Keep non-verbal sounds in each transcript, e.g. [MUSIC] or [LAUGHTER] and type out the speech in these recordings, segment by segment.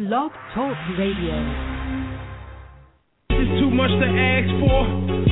Blog Talk Radio too much to ask for?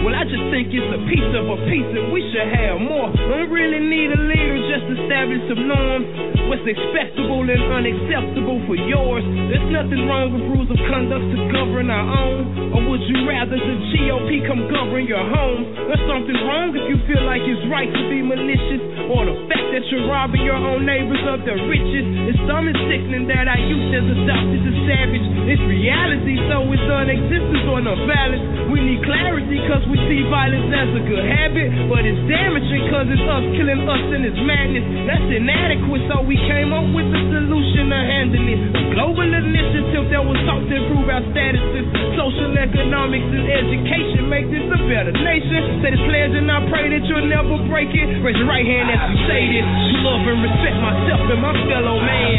Well, I just think it's a piece of a piece and we should have more. Don't really need a leader, just establish some norms. What's acceptable and unacceptable for yours? There's nothing wrong with rules of conduct to govern our own. Or would you rather the GOP come govern your home? There's something wrong if you feel like it's right to be malicious. Or the fact that you're robbing your own neighbors of their riches. It's some sickening that our youth is adopted to savage. It's reality, so it's non-existence or no balance. We need clarity cause we see violence as a good habit, but it's damaging cause it's us killing us in its madness. That's inadequate, so we came up with a solution to handle it. A global initiative that was sought to improve our statuses. Social economics and education make this a better nation. Say this pledge and I pray that you'll never break it. Raise your right hand as we say this. Love and respect myself and my fellow man.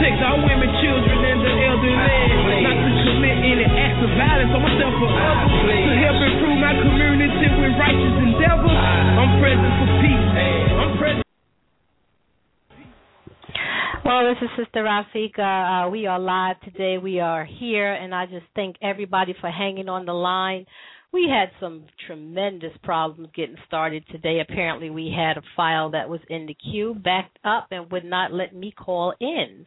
Protect our women, children, and the elderly. Not to acts of violence on myself. To help improve my community with righteous endeavors. I'm present for peace. I'm present. Well, this is Sister Rafika. Uh, we are live today. We are here, and I just thank everybody for hanging on the line. We had some tremendous problems getting started today. Apparently, we had a file that was in the queue backed up and would not let me call in.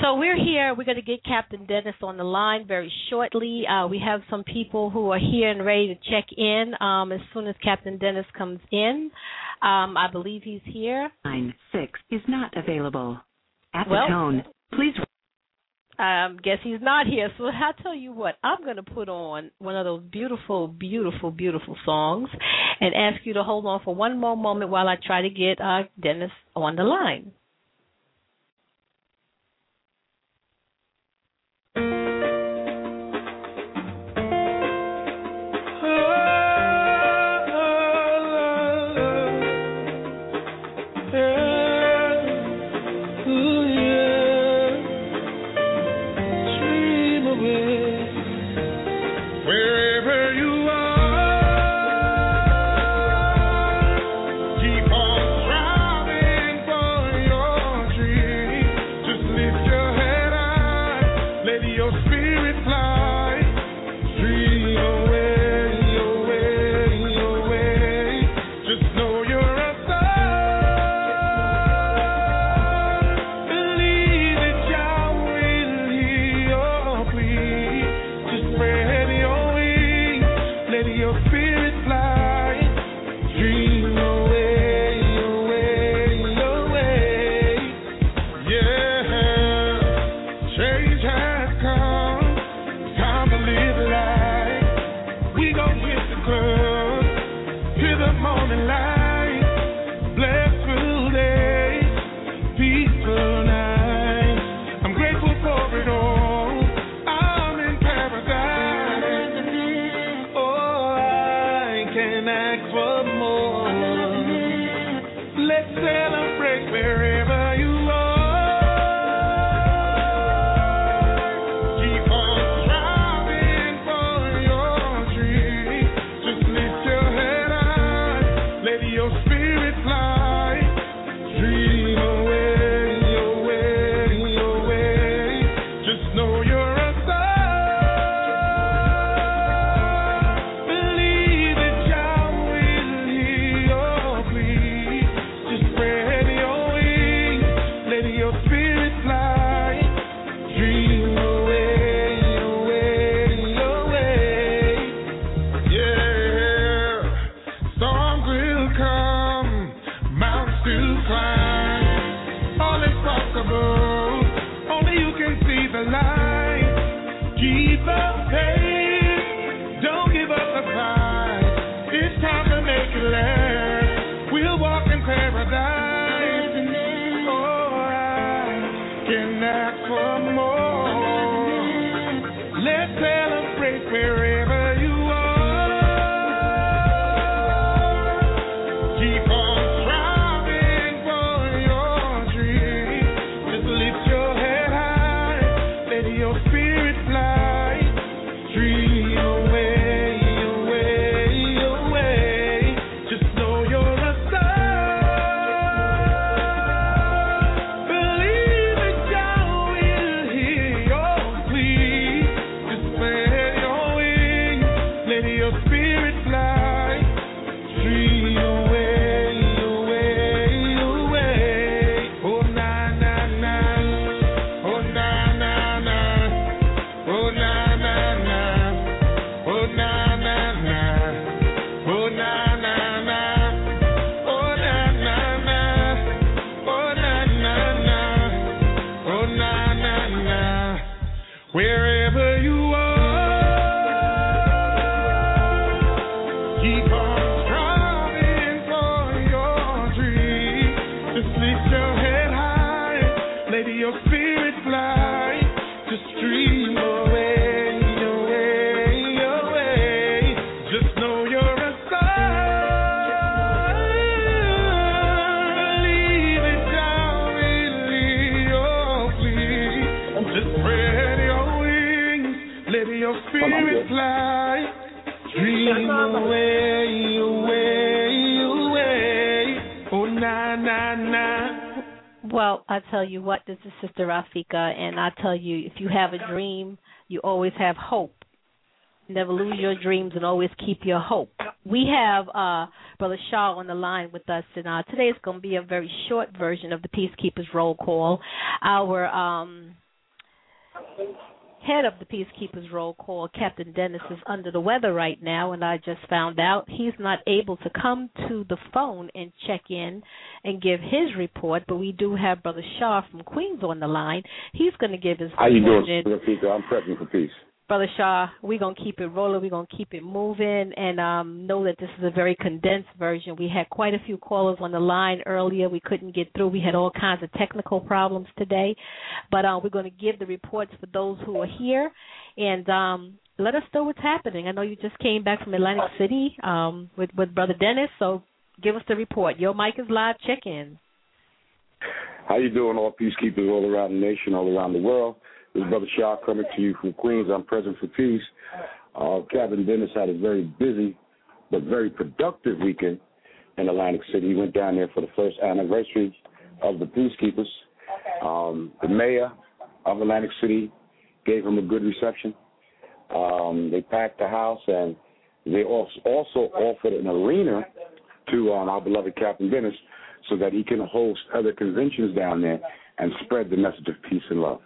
So we're here. We're going to get Captain Dennis on the line very shortly. Uh, we have some people who are here and ready to check in um, as soon as Captain Dennis comes in. Um, I believe he's here. Line six is not available. At well, the tone, please. Um, guess he's not here. So I'll tell you what. I'm going to put on one of those beautiful, beautiful, beautiful songs, and ask you to hold on for one more moment while I try to get uh, Dennis on the line. can ask for more. Let's celebrate wherever. Tell you what, this is Sister Rafika, and I tell you, if you have a dream, you always have hope. Never lose your dreams and always keep your hope. We have uh, Brother Shaw on the line with us, and uh, today is going to be a very short version of the Peacekeepers roll call. Our um, head of the Peacekeepers roll call, Captain Dennis, is under the weather right now, and I just found out he's not able to come to the phone and check in and give his report. But we do have Brother Shaw from Queens on the line. He's going to give his How you doing, Rafika? I'm prepping for peace. Brother Shaw, we're gonna keep it rolling. We're gonna keep it moving, and um, know that this is a very condensed version. We had quite a few callers on the line earlier. We couldn't get through. We had all kinds of technical problems today, but uh, we're going to give the reports for those who are here, and um, let us know what's happening. I know you just came back from Atlantic City um, with with Brother Dennis, so give us the report. Your mic is live. Check in. How you doing, all peacekeepers all around the nation, all around the world? This is Brother Shaw coming to you from Queens. I'm present for peace. Uh, Captain Dennis had a very busy but very productive weekend in Atlantic City. He went down there for the first anniversary of the Peacekeepers. Um, the mayor of Atlantic City gave him a good reception. Um, they packed the house and they also offered an arena to um, our beloved Captain Dennis so that he can host other conventions down there and spread the message of peace and love.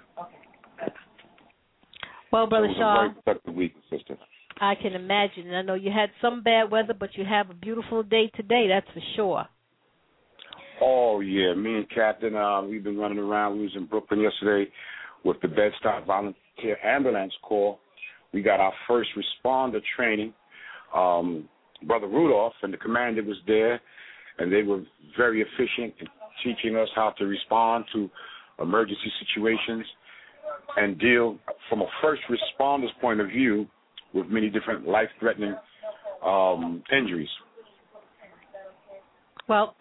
Well, Brother Shaw. very productive week, sister. I can imagine. I know you had some bad weather, but you have a beautiful day today. That's for sure. Oh yeah, me and Captain, uh, we've been running around. We was in Brooklyn yesterday with the Bed-Stuy Volunteer Ambulance Corps. We got our first responder training. Um, Brother Rudolph and the commander was there, and they were very efficient in teaching us how to respond to emergency situations and deal from a first responder's point of view with many different life-threatening um, injuries. Well,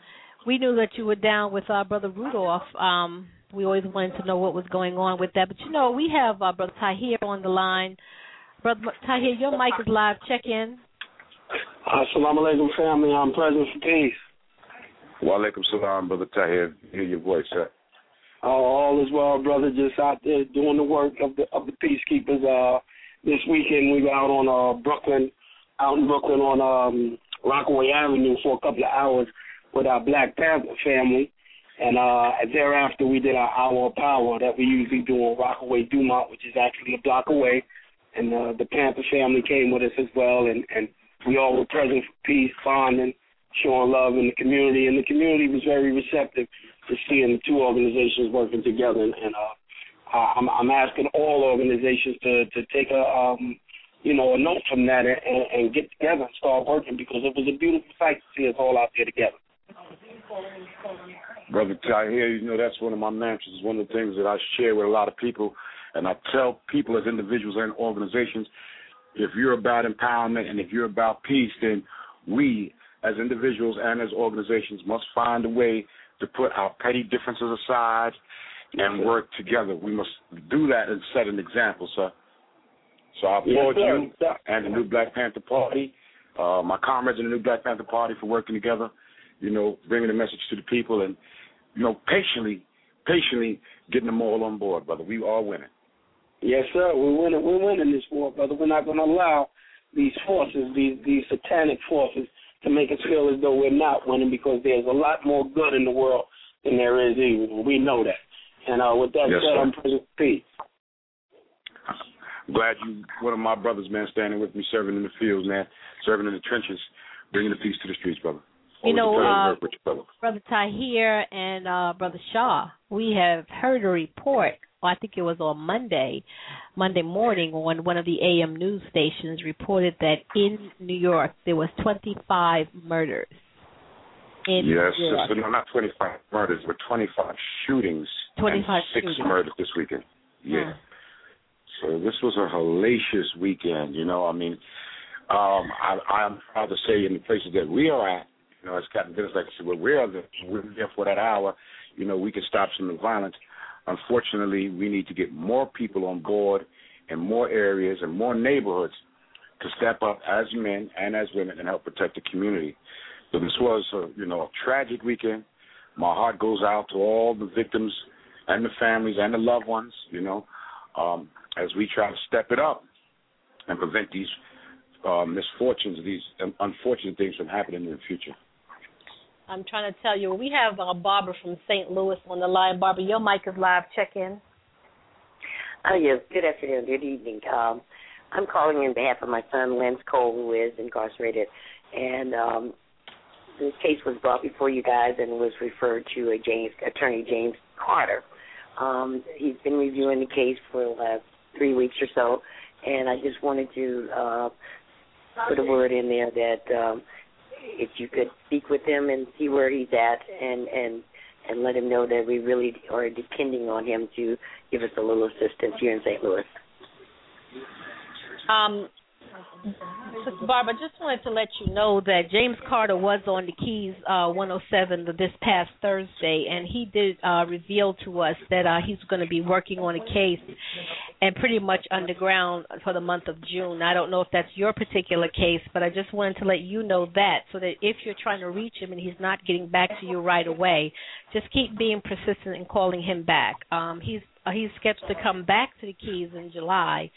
we knew that you were down with our brother Rudolph. Um, we always wanted to know what was going on with that. But you know, we have uh, brother Tahir on the line. Brother Tahir, your mic is live. Check in. Assalamu alaikum, family. I'm present for peace. Wa alaikum salam, Brother Tahir. Hear your voice, sir. Uh, all is well, brother. Just out there doing the work of the of the peacekeepers. Uh, this weekend we were out on uh Brooklyn, out in Brooklyn on um Rockaway Avenue for a couple of hours with our Black Panther family, and uh thereafter we did our hour of power that we usually do on Rockaway Dumont, which is actually a block away, and uh, the Panther family came with us as well, and and we all were present for peace, bonding, showing love in the community, and the community was very receptive to seeing two organizations working together. And, uh, I'm, I'm asking all organizations to to take a um, you know a note from that and, and, and get together and start working because it was a beautiful sight to see us all out there together. Brother Tahir, you know that's one of my mantras. One of the things that I share with a lot of people, and I tell people as individuals and organizations, if you're about empowerment and if you're about peace, then we as individuals and as organizations must find a way to put our petty differences aside and work together. We must do that and set an example, sir. So I applaud Yes, sir. you and the New Black Panther Party, uh, my comrades in the New Black Panther Party for working together, you know, bringing the message to the people and, you know, patiently, patiently getting them all on board, brother. We are winning. Yes, sir. We're winning. We're winning this war, brother. We're not going to allow these forces, these these satanic forces, to make us feel as though we're not winning because there's a lot more good in the world than there is evil. We know that. And uh, with that Yes, said, sir. I'm present for peace. Glad you, one of my brothers, man, standing with me, serving in the fields, man, serving in the trenches, bringing the peace to the streets, brother. You know, a pleasure to uh, you, brother. Brother Tahir and uh, Brother Shaw, we have heard a report I think it was on Monday, Monday morning on one of the AM news stations reported that in New York there was 25 murders. In yes, sister. No, not 25 murders, but 25 shootings 25 and six shootings. murders this weekend. Yeah. So this was a hellacious weekend. You know, I mean, um, I, I'm proud to say in the places that we are at, you know, as Captain Dennis like to say, well, we're the, we're there for that hour. You know, we can stop some of the violence. Unfortunately, we need to get more people on board in more areas and more neighborhoods to step up as men and as women and help protect the community. So this was, a, you know, a tragic weekend. My heart goes out to all the victims and the families and the loved ones. You know, um, as we try to step it up and prevent these uh, misfortunes, these unfortunate things from happening in the future. I'm trying to tell you, we have uh, Barbara from St. Louis on the line. Barbara, your mic is live. Check in. Oh, yes. Good afternoon. Good evening. Um, I'm calling in behalf of my son, Lance Cole, who is incarcerated. And um, this case was brought before you guys and was referred to a James, attorney James Carter. Um, he's been reviewing the case for the last three weeks or so, and I just wanted to uh, put a word in there that um, if you could speak with him and see where he's at, and and and let him know that we really are depending on him to give us a little assistance here in St. Louis. Um, Sister Barbara, just wanted to let you know that James Carter was on the Keys uh, 107 this past Thursday, and he did uh, reveal to us that uh, he's going to be working on a case and pretty much underground for the month of June. I don't know if that's your particular case, but I just wanted to let you know that so that if you're trying to reach him and he's not getting back to you right away, just keep being persistent and calling him back. Um, he's uh, he's scheduled to come back to the Keys in July.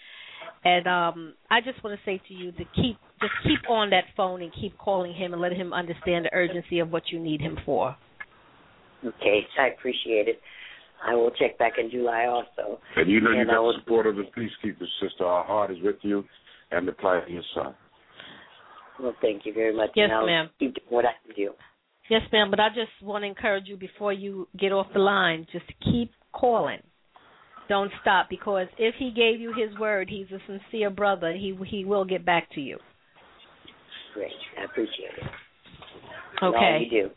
And um, I just want to say to you to keep just keep on that phone and keep calling him and let him understand the urgency of what you need him for. Okay, I appreciate it. I will check back in July also. And you know you And I got will- the support of the peacekeepers, sister. Our heart is with you and the plight of your son. Well, thank you very much. Yes, and I'll ma'am. Keep doing what I can do. Yes, ma'am. But I just want to encourage you before you get off the line, just keep calling. Don't stop because if he gave you his word, he's a sincere brother. He he will get back to you. Great, I appreciate it. Okay. you do.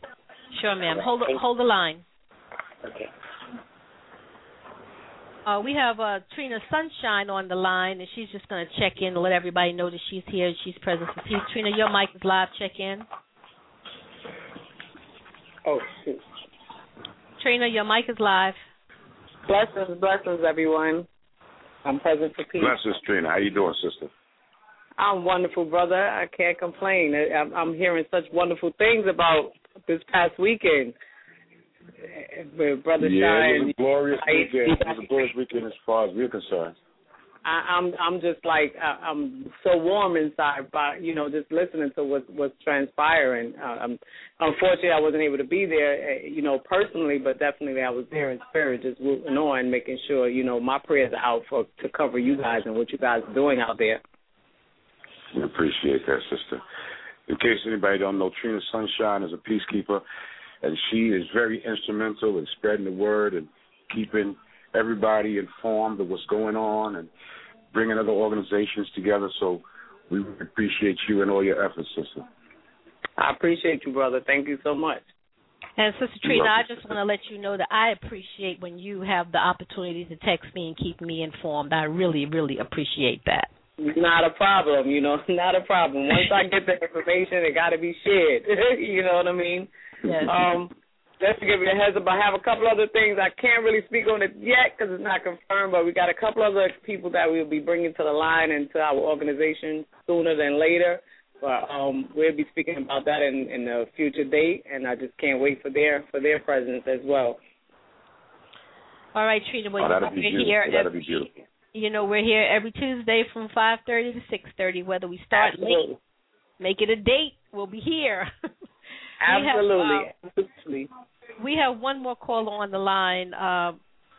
Sure, ma'am. Right. Hold the, Thank- hold the line. Okay. Uh, we have uh, Trina Sunshine on the line, and she's just going to check in and let everybody know that she's here she's present for peace. Trina, your mic is live. Check in. Oh, shoot. Trina, your mic is live. Blessings, blessings, everyone. I'm present for peace. Bless us, Trina. How you doing, sister? I'm wonderful, brother. I can't complain. I- I'm, I'm hearing such wonderful things about this past weekend. With Brother yeah, it Shine. was a glorious weekend. It was a glorious weekend as far as we're concerned. I, I'm I'm just like I, I'm so warm inside by you know just listening to what what's transpiring. Uh, I'm, unfortunately, I wasn't able to be there, uh, you know, personally, but definitely I was there in spirit, just rooting on, making sure you know my prayers are out for to cover you guys and what you guys are doing out there. We appreciate that, sister. In case anybody don't know, Trina Sunshine is a peacekeeper, and she is very instrumental in spreading the word and keeping everybody informed of what's going on and bringing other organizations together. So we appreciate you and all your efforts, sister. I appreciate you, brother. Thank you so much. And Sister You're Trina, I just want to let you know that I appreciate when you have the opportunity to text me and keep me informed. I really, really appreciate that. Not a problem, you know, [LAUGHS] not a problem. Once I get the information, it got to be shared. [LAUGHS] you know what I mean? Yes. Um, just to give you a heads up, I have a couple other things. I can't really speak on it yet because it's not confirmed, but we got a couple other people that we'll be bringing to the line and to our organization sooner than later. But um, we'll be speaking about that in, in a future date, and I just can't wait for their for their presence as well. All right, Trina, well, Oh, that'll we're be beautiful. here. That'll every- be beautiful. You know, we're here every Tuesday from 5:30 to 6:30. Whether we start Absolutely. late, make it a date. We'll be here. [LAUGHS] Absolutely. have, Absolutely. We have one more caller on the line, uh,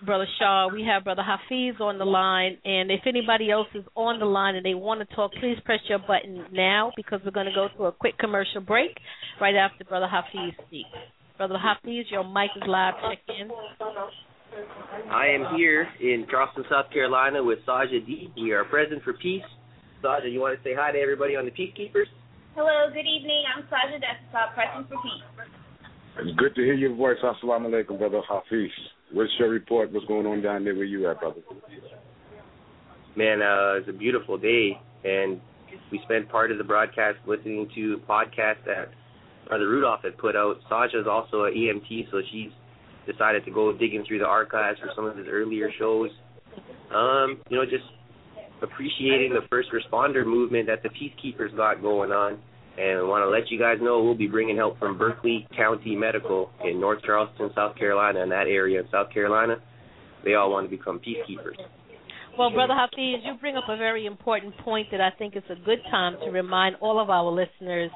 Brother Shaw. We have Brother Hafiz on the line, and if anybody else is on the line and they want to talk, please press your button now because we're going to go to a quick commercial break right after Brother Hafiz speaks. Brother Hafiz, your mic is live. Check in. I am here in Charleston, South Carolina with Saja D. We are present for peace. Saja, you want to say hi to everybody on the Peacekeepers? Hello, good evening. I'm Saja Desktop, present for peace. It's good to hear your voice. Assalamu alaikum, brother Hafiz. What's your report? What's going on down there where you at, brother? Man, uh, it's a beautiful day, and we spent part of the broadcast listening to a podcast that Brother Rudolph had put out. Sasha is also an EMT, so she's decided to go digging through the archives for some of his earlier shows. Um, you know, just appreciating the first responder movement that the peacekeepers got going on. And I want to let you guys know we'll be bringing help from Berkeley County Medical in North Charleston, South Carolina, and that area in South Carolina. They all want to become peacekeepers. Well, Brother Hafiz, you bring up a very important point that I think is a good time to remind all of our listeners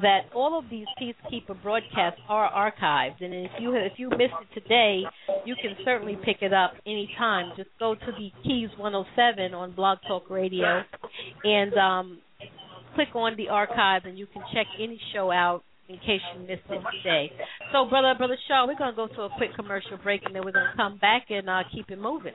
that all of these peacekeeper broadcasts are archived, and if you if you missed it today, you can certainly pick it up anytime. Just go to the Keys 107 on Blog Talk Radio, and um, click on the archive, and you can check any show out in case you missed it today. So, brother, brother Shaw, we're gonna go to a quick commercial break, and then we're gonna come back and uh, keep it moving.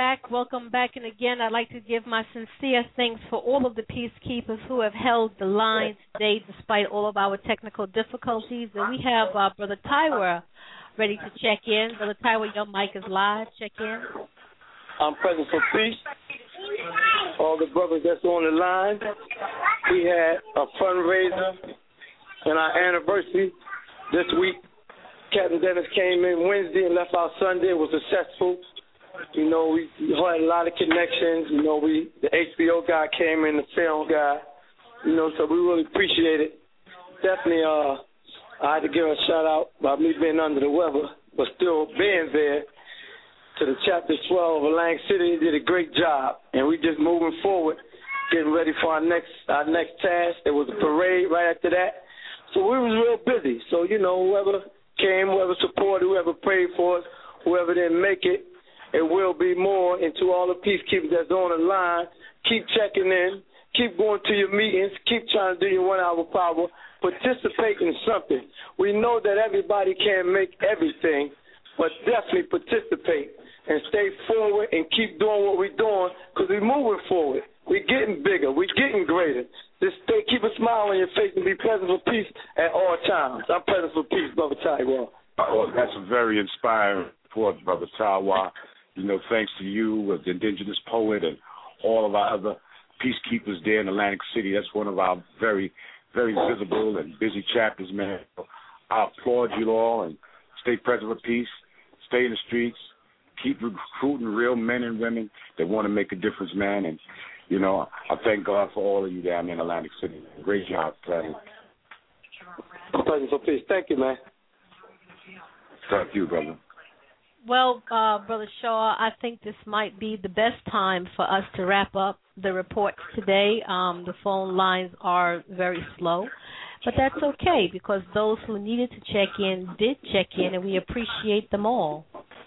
back, welcome back, and again, I'd like to give my sincere thanks for all of the peacekeepers who have held the line today, despite all of our technical difficulties. And we have uh, Brother Tywer ready to check in. Brother Tywer, your mic is live. Check in. I'm present for peace. All the brothers that's on the line. We had a fundraiser and our anniversary this week. Captain Dennis came in Wednesday and left out Sunday. It was successful. You know, we, we had a lot of connections. You know, we the HBO guy came in, the film guy. You know, so we really appreciate it. Definitely, uh, I had to give a shout out about me being under the weather, but still being there to the chapter 12 of Lang City. They did a great job, and we just moving forward, getting ready for our next our next task. There was a parade right after that, so we was real busy. So you know, whoever came, whoever supported, whoever prayed for us, whoever didn't make it, it will be more. And to all the peacekeepers that's on the line, keep checking in, keep going to your meetings, keep trying to do your one hour power, participate in something. We know that everybody can't make everything, but definitely participate and stay forward and keep doing what we're doing because we're moving forward. We're getting bigger. We're getting greater. Just stay, keep a smile on your face and be present for peace at all times. I'm present for peace, Brother Taiwan. Oh, that's a very inspiring report, Brother Tawa. You know, thanks to you, uh, the indigenous poet, and all of our other peacekeepers there in Atlantic City. That's one of our very, very visible and busy chapters, man. I applaud you all and stay present for peace. stay in the streets, keep recruiting real men and women that want to make a difference, man. And you know, I thank God for all of you down in Atlantic City. Great job, President. Presence for peace. Thank you, man. Thank you, brother. Well, uh, Brother Shaw, I think this might be the best time for us to wrap up the reports today. Um, the phone lines are very slow, but that's okay because those who needed to check in did check in, and we appreciate them all.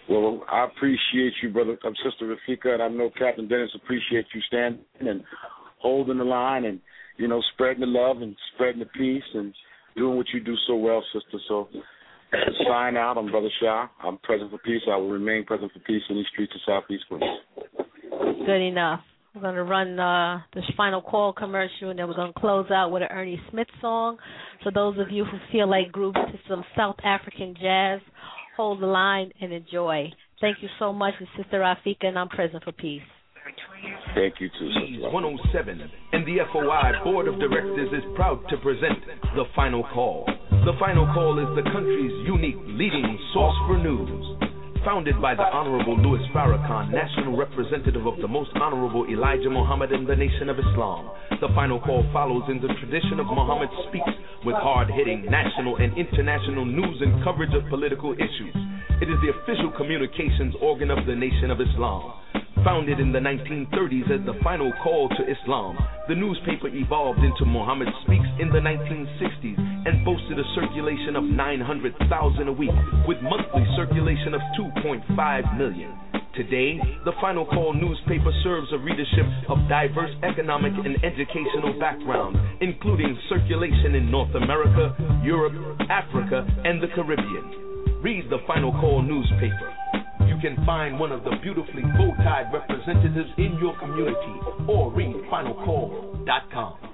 Well, I appreciate you, brother, um, sister Rafika, and I know Captain Dennis appreciates you standing and holding the line and you know spreading the love and spreading the peace and doing what you do so well, sister. So sign out. I'm Brother Shaw. I'm present for peace. I will remain present for peace in these streets of Southeast Queens. Good enough. We're going to run uh, this final call commercial, and then we're going to close out with an Ernie Smith song. For those of you who feel like grooving to some South African jazz, hold the line and enjoy. Thank you so much. It's Sister Rafika, and I'm present for peace. Thank you too. Keys 107 and the FOI Board of Directors is proud to present The Final Call. The Final Call is the country's unique leading source for news. Founded by the Honorable Louis Farrakhan, National Representative of the Most Honorable Elijah Muhammad in the Nation of Islam, The Final Call follows in the tradition of Muhammad Speaks with hard hitting national and international news and coverage of political issues. It is the official communications organ of the Nation of Islam. Founded in the 1930s as the final call to Islam, the newspaper evolved into Muhammad Speaks in the 1960s and boasted a circulation of 900,000 a week with monthly circulation of 2.5 million. Today, the Final Call newspaper serves a readership of diverse economic and educational backgrounds, including circulation in North America, Europe, Africa, and the Caribbean. Read the Final Call newspaper. You can find one of the beautifully bow-tied representatives in your community or read finalcall.com.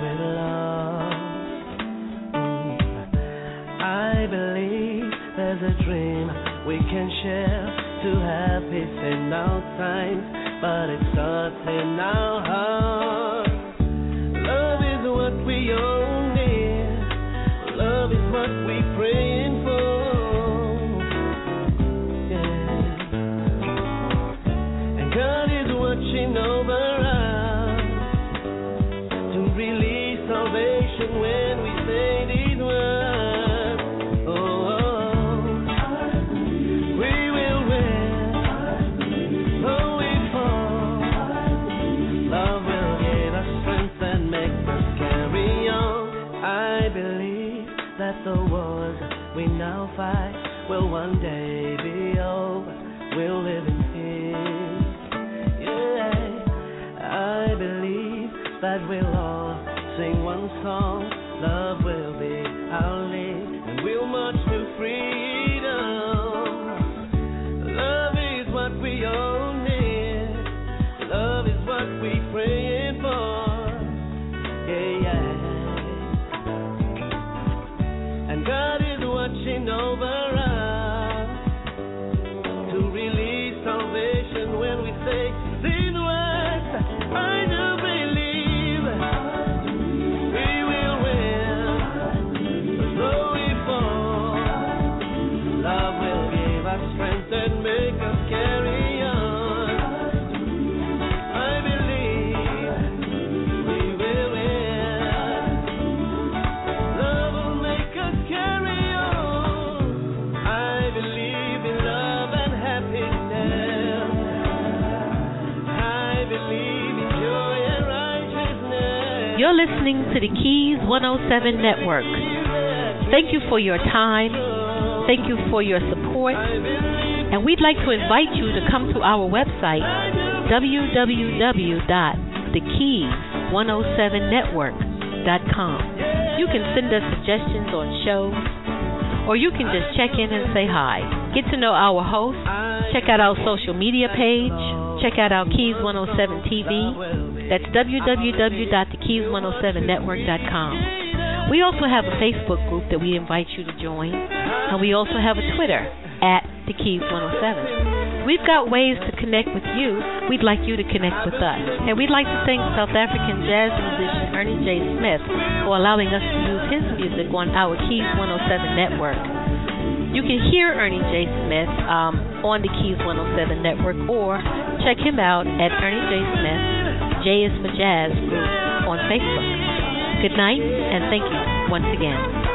we love. I believe there's a dream we can share to have peace in our times, but it starts in our hearts. The wars we now fight will one day be over. We'll live in peace. Yeah, I believe that we'll all sing one song. Love You're listening to the Keys 107 Network. Thank you for your time. Thank you for your support. And we'd like to invite you to come to our website, www.thekeys107network.com. You can send us suggestions on shows, or you can just check in and say hi. Get to know our host. Check out our social media page. Check out our Keys 107 TV. That's www.thekeys107network.com. We also have a Facebook group that we invite you to join, and we also have a Twitter at the Keys 107. We've got ways to connect with you. We'd like you to connect with us. And we'd like to thank South African jazz musician Ernie J. Smith for allowing us to use his music on our Keys 107 network. You can hear Ernie J. Smith um, on the Keys 107 network or check him out at Ernie J. Smith, J is for Jazz group on Facebook. Good night and thank you once again.